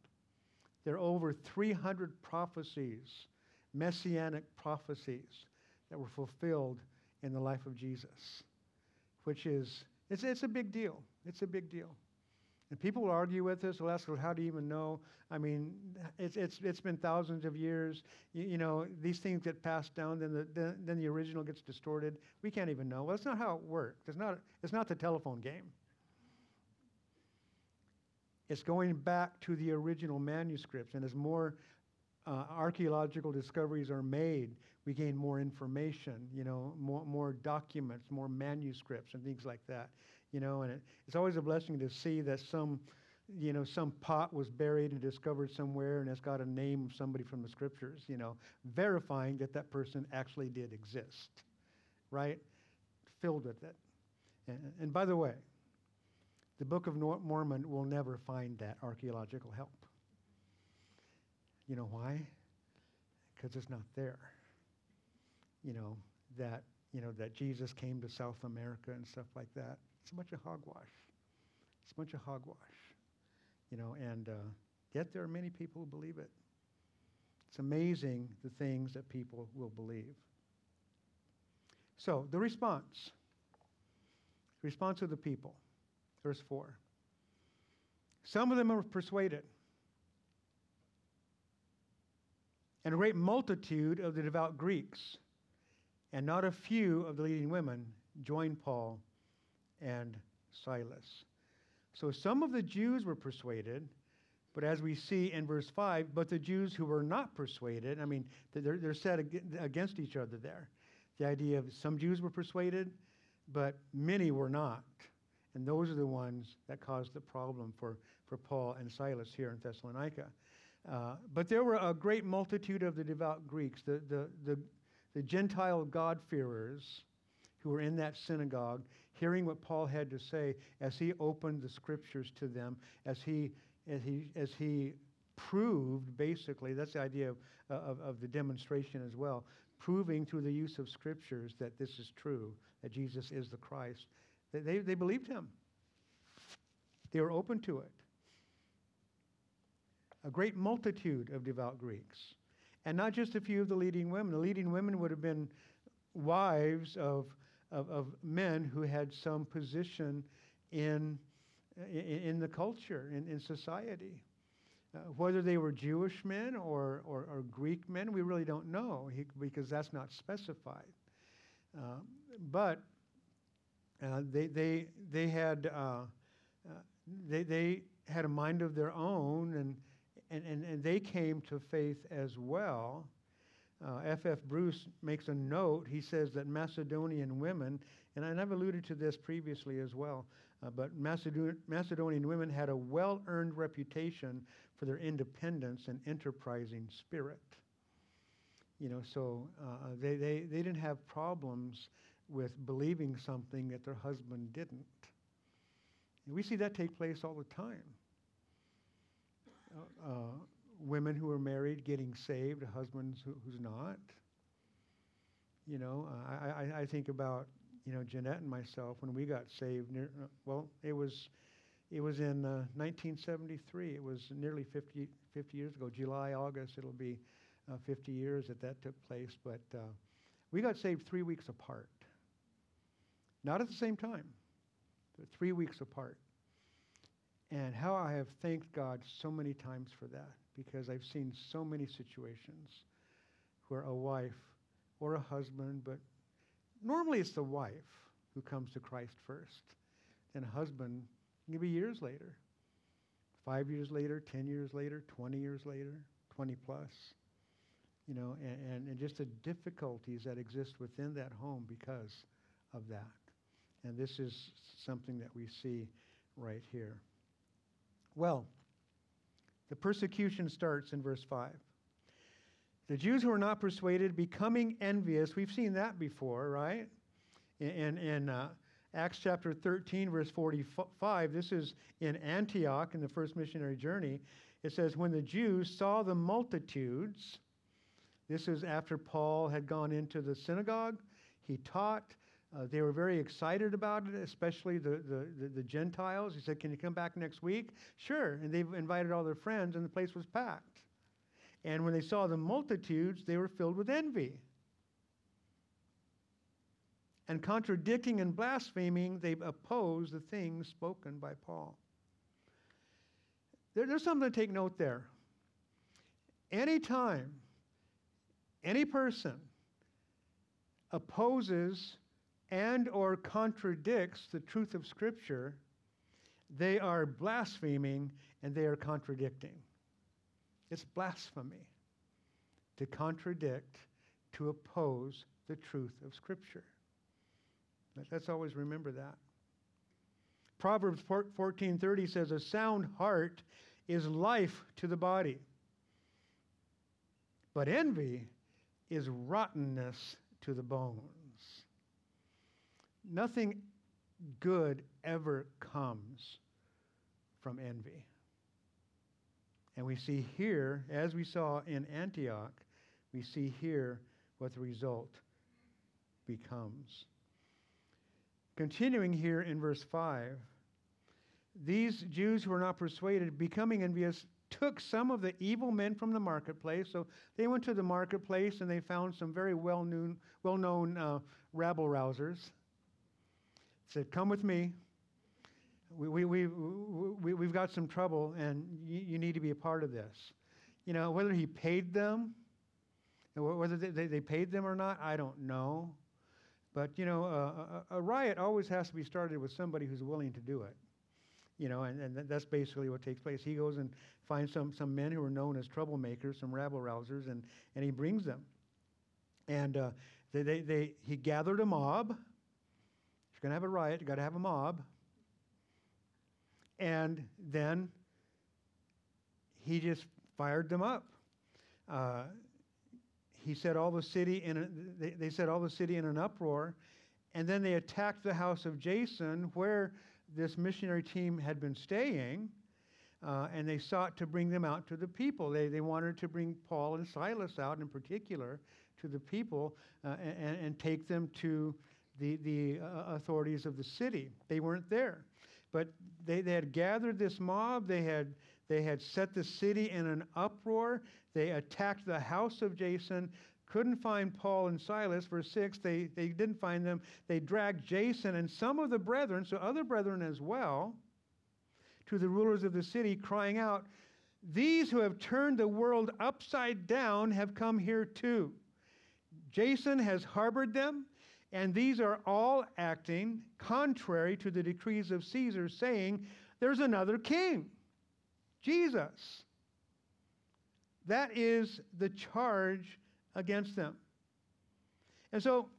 There are over 300 prophecies, messianic prophecies, that were fulfilled in the life of Jesus, which is, it's, it's a big deal. It's a big deal. And people will argue with us. They'll ask, well, how do you even know? I mean, it's, it's, it's been thousands of years. You, you know, these things get passed down, then the, then, then the original gets distorted. We can't even know. Well, that's not how it works. It's not, it's not the telephone game. It's going back to the original manuscripts. And as more uh, archaeological discoveries are made, we gain more information, you know, more, more documents, more manuscripts, and things like that you know, and it, it's always a blessing to see that some, you know, some pot was buried and discovered somewhere and it's got a name of somebody from the scriptures, you know, verifying that that person actually did exist, right? Filled with it. And, and by the way, the Book of Mormon will never find that archaeological help. You know why? Because it's not there. You know, that, you know, that Jesus came to South America and stuff like that. It's a bunch of hogwash. It's a bunch of hogwash. You know, and uh, yet there are many people who believe it. It's amazing the things that people will believe. So, the response. Response of the people. Verse 4. Some of them are persuaded. And a great multitude of the devout Greeks, and not a few of the leading women, joined Paul and Silas. So some of the Jews were persuaded, but as we see in verse 5, but the Jews who were not persuaded, I mean, they're, they're set against each other there. The idea of some Jews were persuaded, but many were not. And those are the ones that caused the problem for, for Paul and Silas here in Thessalonica. Uh, but there were a great multitude of the devout Greeks, the, the, the, the Gentile God-fearers who were in that synagogue, hearing what Paul had to say as he opened the scriptures to them, as he, as he, as he proved, basically, that's the idea of, of, of the demonstration as well, proving through the use of scriptures that this is true, that Jesus is the Christ. They, they, they believed him. They were open to it. A great multitude of devout Greeks. And not just a few of the leading women. The leading women would have been wives of of, of men who had some position in, in, in the culture, in, in society. Uh, whether they were Jewish men or, or, or, Greek men, we really don't know because that's not specified. Uh, but uh, they, they, they, had, uh, uh, they, they had a mind of their own, and, and, and, and they came to faith as well. F.F. Uh, F. Bruce makes a note. He says that Macedonian women, and I've alluded to this previously as well, uh, but Macedon- Macedonian women had a well earned reputation for their independence and enterprising spirit. You know, so uh, they, they, they didn't have problems with believing something that their husband didn't. And we see that take place all the time. Uh, uh women who are married getting saved, husbands who, who's not. You know, I, I, I think about you know, Jeanette and myself, when we got saved, near, uh, well, it was, it was in uh, 1973. It was nearly 50, 50 years ago. July, August, it'll be uh, 50 years that that took place. But uh, we got saved three weeks apart. Not at the same time, but three weeks apart. And how I have thanked God so many times for that because I've seen so many situations where a wife or a husband, but Normally, it's the wife who comes to Christ first, then a husband, maybe years later, five years later, 10 years later, 20 years later, 20 plus. You know, and, and, and just the difficulties that exist within that home because of that. And this is something that we see right here. Well, the persecution starts in verse 5. The Jews who are not persuaded, becoming envious, we've seen that before, right? In, in uh, Acts chapter 13, verse 45, this is in Antioch in the first missionary journey. It says, When the Jews saw the multitudes, this is after Paul had gone into the synagogue, he taught. Uh, they were very excited about it, especially the, the, the, the Gentiles. He said, Can you come back next week? Sure. And they invited all their friends, and the place was packed. And when they saw the multitudes, they were filled with envy. And contradicting and blaspheming, they opposed the things spoken by Paul. There, there's something to take note there. Anytime any person opposes and or contradicts the truth of scripture they are blaspheming and they are contradicting it's blasphemy to contradict, to oppose the truth of Scripture. Let's always remember that. Proverbs 14:30 says a sound heart is life to the body. But envy is rottenness to the bones. Nothing good ever comes from envy. And we see here, as we saw in Antioch, we see here what the result becomes. Continuing here in verse 5, these Jews who were not persuaded, becoming envious, took some of the evil men from the marketplace. So they went to the marketplace and they found some very well known, well known uh, rabble rousers. Said, Come with me we, we, we, we, we've got some trouble and you, you need to be a part of this. You know, whether he paid them, whether they, they paid them or not, I don't know. But, you know, uh, a, a, riot always has to be started with somebody who's willing to do it. You know, and, and that's basically what takes place. He goes and finds some, some men who are known as troublemakers, some rabble rousers, and, and he brings them. And uh, they, they, they, he gathered a mob. You're going to have a riot, you've got to have a mob. And then he just fired them up. Uh, he said all the city in a, they, they said all the city in an uproar, and then they attacked the house of Jason where this missionary team had been staying, uh, and they sought to bring them out to the people. They, they wanted to bring Paul and Silas out in particular to the people uh, and, and take them to the, the uh, authorities of the city. They weren't there. But they, they had gathered this mob, they had, they had set the city in an uproar, they attacked the house of Jason, couldn't find Paul and Silas. Verse 6, they, they didn't find them. They dragged Jason and some of the brethren, so other brethren as well, to the rulers of the city, crying out, These who have turned the world upside down have come here too. Jason has harbored them, and these are all acting contrary to the decrees of Caesar, saying, There's another king, Jesus. That is the charge against them. And so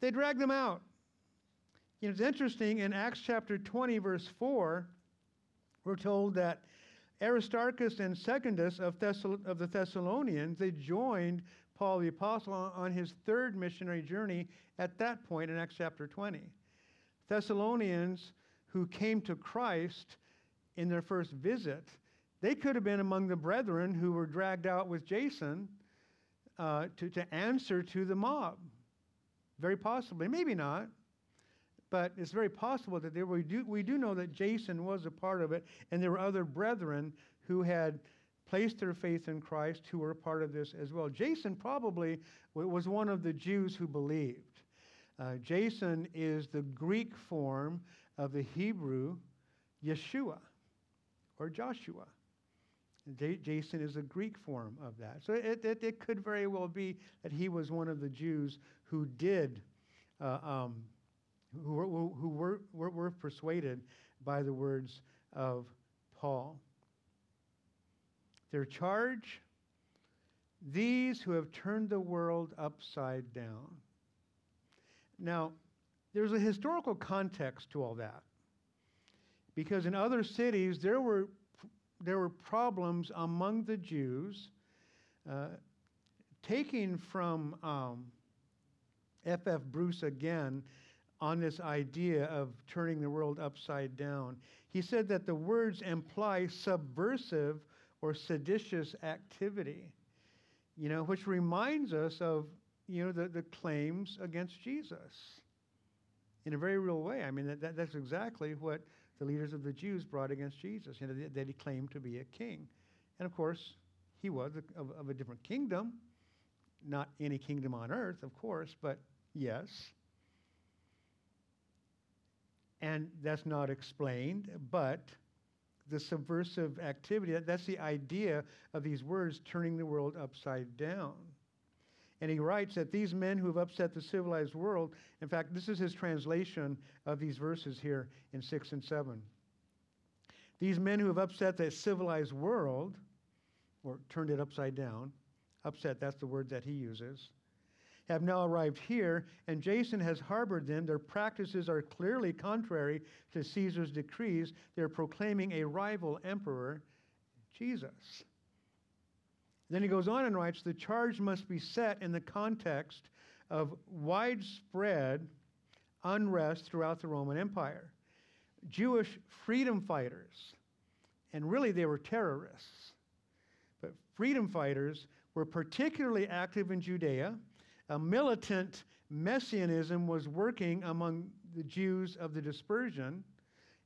they drag them out. You know, it's interesting in Acts chapter 20, verse 4, we're told that Aristarchus and Secundus of, Thessal- of the Thessalonians, they joined Paul the Apostle on his third missionary journey at that point in Acts chapter 20. Thessalonians who came to Christ in their first visit, they could have been among the brethren who were dragged out with Jason uh, to, to answer to the mob. Very possibly, maybe not, but it's very possible that there, we, do, we do know that Jason was a part of it, and there were other brethren who had placed their faith in Christ who were a part of this as well. Jason probably was one of the Jews who believed. Uh, Jason is the Greek form of the Hebrew Yeshua or Joshua. J- Jason is a Greek form of that. So it, it, it, could very well be that he was one of the Jews who did, uh, um, who, were, who were, were, were persuaded by the words of Paul. Their charge these who have turned the world upside down. Now, there's a historical context to all that. Because in other cities, there were, there were problems among the Jews. Uh, taking from F.F. Um, Bruce again on this idea of turning the world upside down, he said that the words imply subversive or seditious activity, you know, which reminds us of, you know, the, the claims against Jesus in a very real way. I mean, that, that, that's exactly what the leaders of the Jews brought against Jesus, you know, that, that he claimed to be a king. And of course, he was of, of a different kingdom, not any kingdom on earth, of course, but yes. And that's not explained, but the subversive activity. That's the idea of these words turning the world upside down. And he writes that these men who have upset the civilized world, in fact, this is his translation of these verses here in 6 and 7. These men who have upset the civilized world, or turned it upside down, upset, that's the word that he uses, have now arrived here, and Jason has harbored them. Their practices are clearly contrary to Caesar's decrees. They're proclaiming a rival emperor, Jesus. Then he goes on and writes the charge must be set in the context of widespread unrest throughout the Roman Empire. Jewish freedom fighters, and really they were terrorists, but freedom fighters were particularly active in Judea a militant messianism was working among the Jews of the dispersion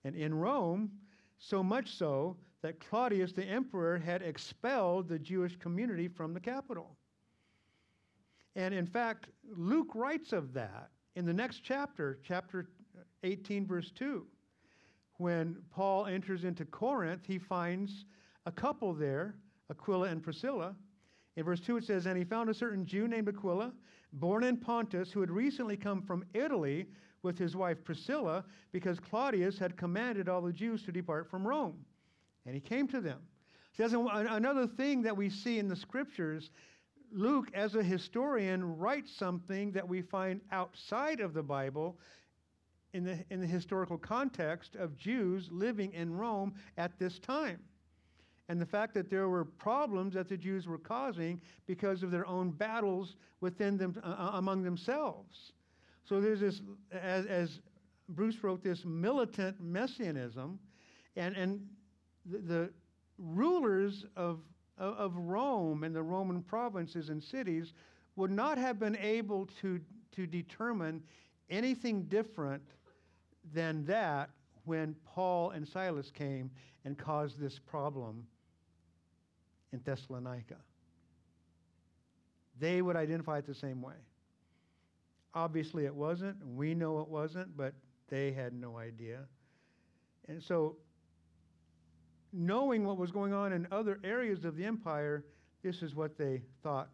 and in Rome, so much so that Claudius the emperor had expelled the Jewish community from the capital. And in fact, Luke writes of that in the next chapter, chapter 18, verse 2. When Paul enters into Corinth, he finds a couple there, Aquila and Priscilla. In verse 2, it says, And he found a certain Jew named Aquila born in Pontus, who had recently come from Italy with his wife Priscilla, because Claudius had commanded all the Jews to depart from Rome. And he came to them. Another thing that we see in the scriptures, Luke, as a historian, writes something that we find outside of the Bible in the, in the historical context of Jews living in Rome at this time and the fact that there were problems that the Jews were causing because of their own battles within them uh, uh, among themselves. So there's this, as, as, Bruce wrote, this militant messianism, and and the, the rulers of, of of Rome and the Roman provinces and cities would not have been able to to determine anything different than that when Paul and Silas came and caused this problem in Thessalonica. They would identify it the same way. Obviously, it wasn't. We know it wasn't, but they had no idea. And so knowing what was going on in other areas of the empire, this is what they thought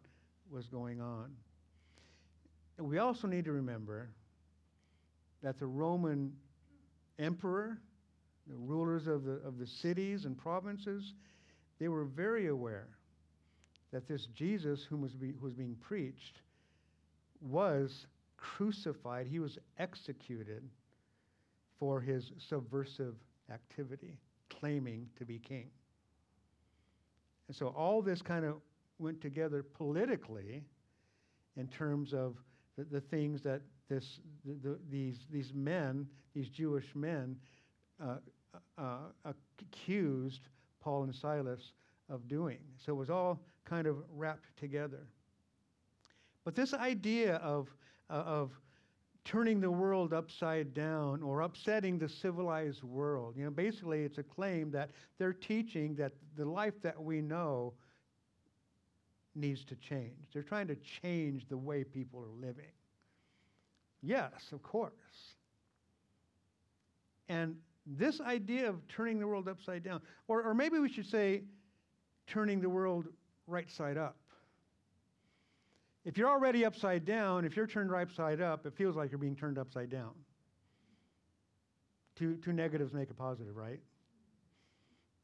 was going on. We also need to remember that the Roman emperor, the rulers of the, of the cities and provinces, they were very aware that this Jesus, whom was, be, who was being preached, was crucified. He was executed for his subversive activity, claiming to be king. And so all this kind of went together politically in terms of the, the things that this, the, the, these, these men, these Jewish men, uh, uh, accused Paul and Silas of doing. So it was all kind of wrapped together. But this idea of, uh, of turning the world upside down or upsetting the civilized world, you know, basically it's a claim that they're teaching that the life that we know needs to change. They're trying to change the way people are living. Yes, of course. And this idea of turning the world upside down, or, or maybe we should say turning the world right side up. If you're already upside down, if you're turned right side up, it feels like you're being turned upside down. Two, two negatives make a positive, right?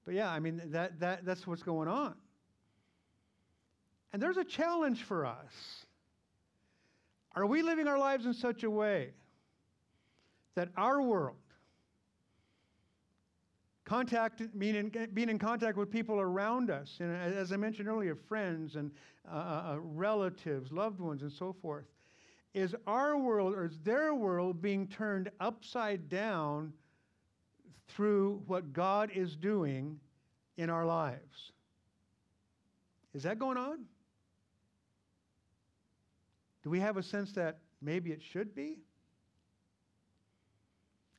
But yeah, I mean, that, that, that's what's going on. And there's a challenge for us. Are we living our lives in such a way that our world, contact meaning being in contact with people around us, and as I mentioned earlier, friends and uh, uh, uh, relatives, loved ones, and so forth, is our world or is their world being turned upside down through what God is doing in our lives? Is that going on? Do we have a sense that maybe it should be?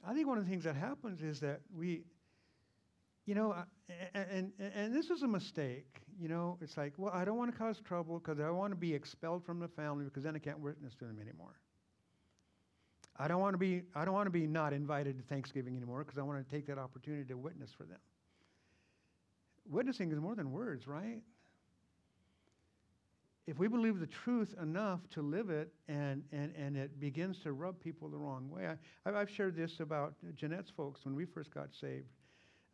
I think one of the things that happens is that we, you know, and, and, and this is a mistake. You know, it's like, well, I don't want to cause trouble because I want to be expelled from the family because then I can't witness to them anymore. I don't want to be, I don't want to be not invited to Thanksgiving anymore because I want to take that opportunity to witness for them. Witnessing is more than words, right? if we believe the truth enough to live it and, and, and it begins to rub people the wrong way, I, I've shared this about Jeanette's folks when we first got saved.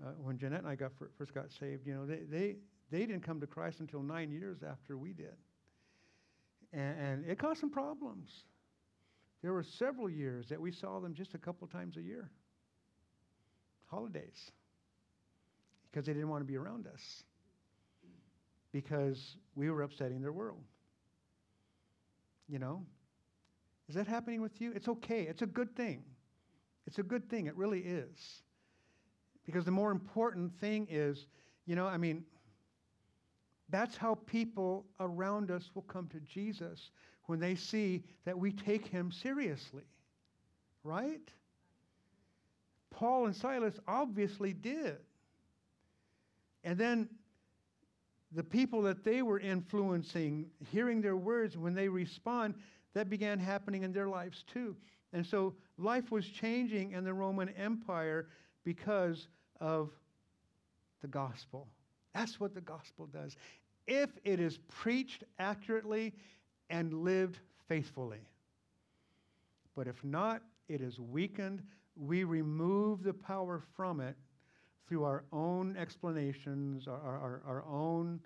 Uh, when Jeanette and I got first got saved, you know, they, they, they didn't come to Christ until nine years after we did. And, and it caused some problems. There were several years that we saw them just a couple times a year. Holidays. Because they didn't want to be around us because we were upsetting their world. You know? Is that happening with you? It's okay. It's a good thing. It's a good thing. It really is. Because the more important thing is, you know, I mean, that's how people around us will come to Jesus when they see that we take him seriously. Right? Paul and Silas obviously did. And then the people that they were influencing, hearing their words, when they respond, that began happening in their lives too. And so life was changing in the Roman Empire because of the gospel. That's what the gospel does. If it is preached accurately and lived faithfully. But if not, it is weakened. We remove the power from it through our own explanations, our, our, our own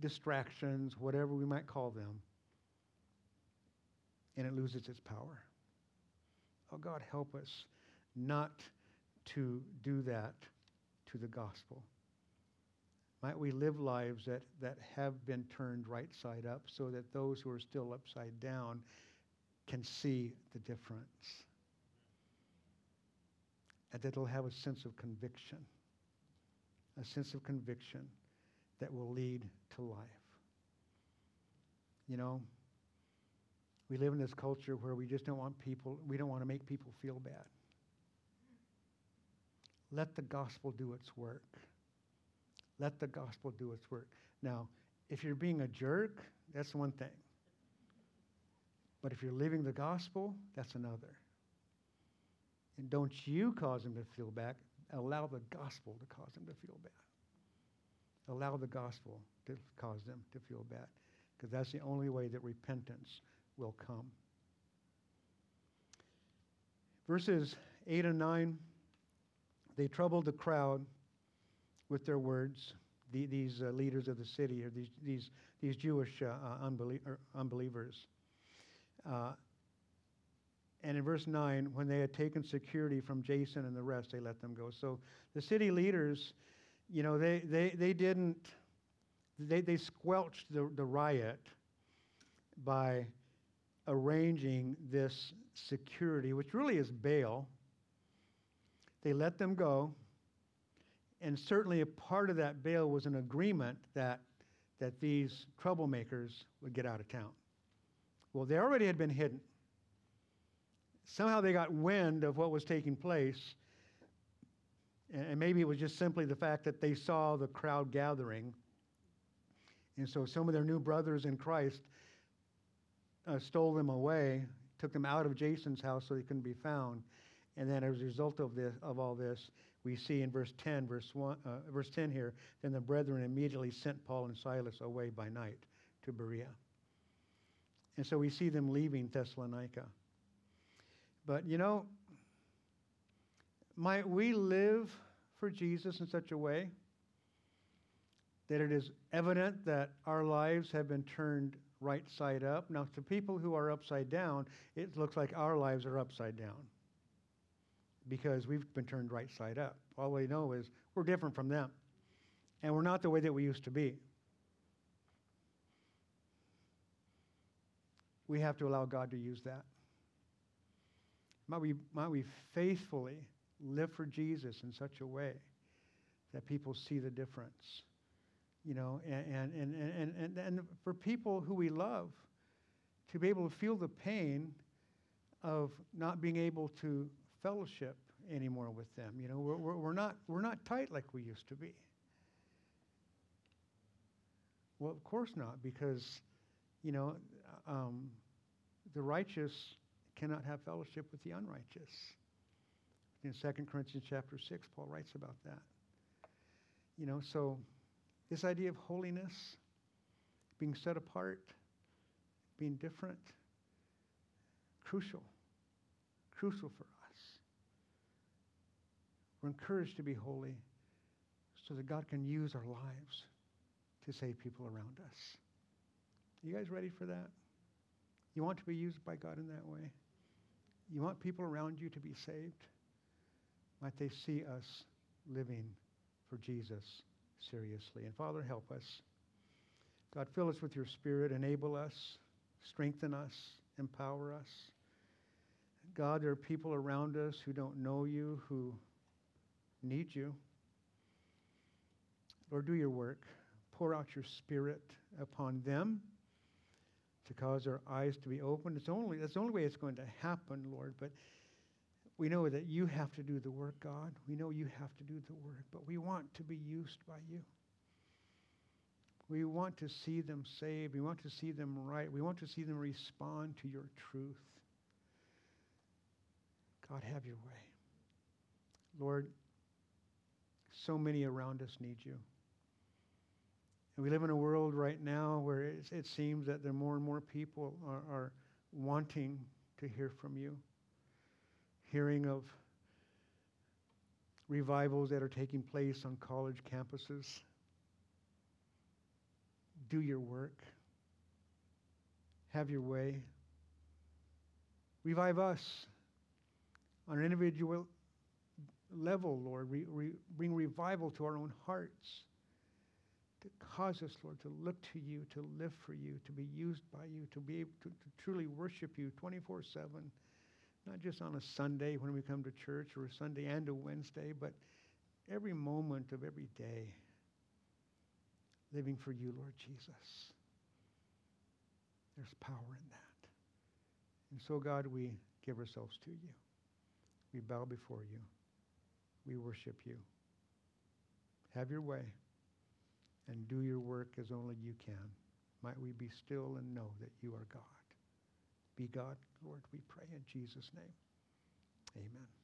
distractions, whatever we might call them, and it loses its power. Oh, God, help us not to do that to the gospel. Might we live lives that, that have been turned right side up so that those who are still upside down can see the difference. And that they'll have a sense of conviction a sense of conviction that will lead to life. You know, we live in this culture where we just don't want people, we don't want to make people feel bad. Let the gospel do its work. Let the gospel do its work. Now, if you're being a jerk, that's one thing. But if you're living the gospel, that's another. And don't you cause them to feel bad allow the gospel to cause them to feel bad. allow the gospel to cause them to feel bad, because that's the only way that repentance will come. Verses 8 and 9 they troubled the crowd with their words, the, these uh, leaders of the city, or these, these, these Jewish uh, uh unbelie- unbelievers. Uh, and in verse 9, when they had taken security from Jason and the rest, they let them go. So the city leaders, you know, they, they, they didn't, they, they squelched the, the riot by arranging this security, which really is bail. They let them go. And certainly a part of that bail was an agreement that, that these troublemakers would get out of town. Well, they already had been hidden somehow they got wind of what was taking place. And maybe it was just simply the fact that they saw the crowd gathering. And so some of their new brothers in Christ uh, stole them away, took them out of Jason's house so they couldn't be found. And then as a result of this, of all this, we see in verse 10, verse, one, uh, verse 10 here, then the brethren immediately sent Paul and Silas away by night to Berea. And so we see them leaving Thessalonica. But you know, might we live for Jesus in such a way that it is evident that our lives have been turned right side up? Now, to people who are upside down, it looks like our lives are upside down because we've been turned right side up. All we know is we're different from them, and we're not the way that we used to be. We have to allow God to use that. Might we, might we faithfully live for Jesus in such a way that people see the difference? You know, and, and, and, and, and, and for people who we love to be able to feel the pain of not being able to fellowship anymore with them. You know, we're, we're, we're, not, we're not tight like we used to be. Well, of course not, because, you know, um, the righteous cannot have fellowship with the unrighteous. In 2 Corinthians chapter 6, Paul writes about that. You know, so this idea of holiness, being set apart, being different, crucial, crucial for us. We're encouraged to be holy so that God can use our lives to save people around us. You guys ready for that? You want to be used by God in that way? You want people around you to be saved? Might they see us living for Jesus seriously? And Father, help us. God, fill us with your Spirit, enable us, strengthen us, empower us. God, there are people around us who don't know you, who need you. Lord, do your work. Pour out your Spirit upon them to cause our eyes to be opened. It's only, that's the only way it's going to happen, Lord. But we know that you have to do the work, God. We know you have to do the work, but we want to be used by you. We want to see them saved. We want to see them right. We want to see them respond to your truth. God, have your way. Lord, so many around us need you. And we live in a world right now where it, seems that there are more and more people are, are wanting to hear from you, hearing of revivals that are taking place on college campuses. Do your work. Have your way. Revive us on an individual level, Lord. Re, re, bring revival to our own hearts to cause us, Lord, to look to you, to live for you, to be used by you, to be able to, to truly worship you 24 7, not just on a Sunday when we come to church or a Sunday and a Wednesday, but every moment of every day living for you, Lord Jesus. There's power in that. And so, God, we give ourselves to you. We bow before you. We worship you. Have your way and do your work as only you can. Might we be still and know that you are God. Be God, Lord, we pray in Jesus' name. Amen.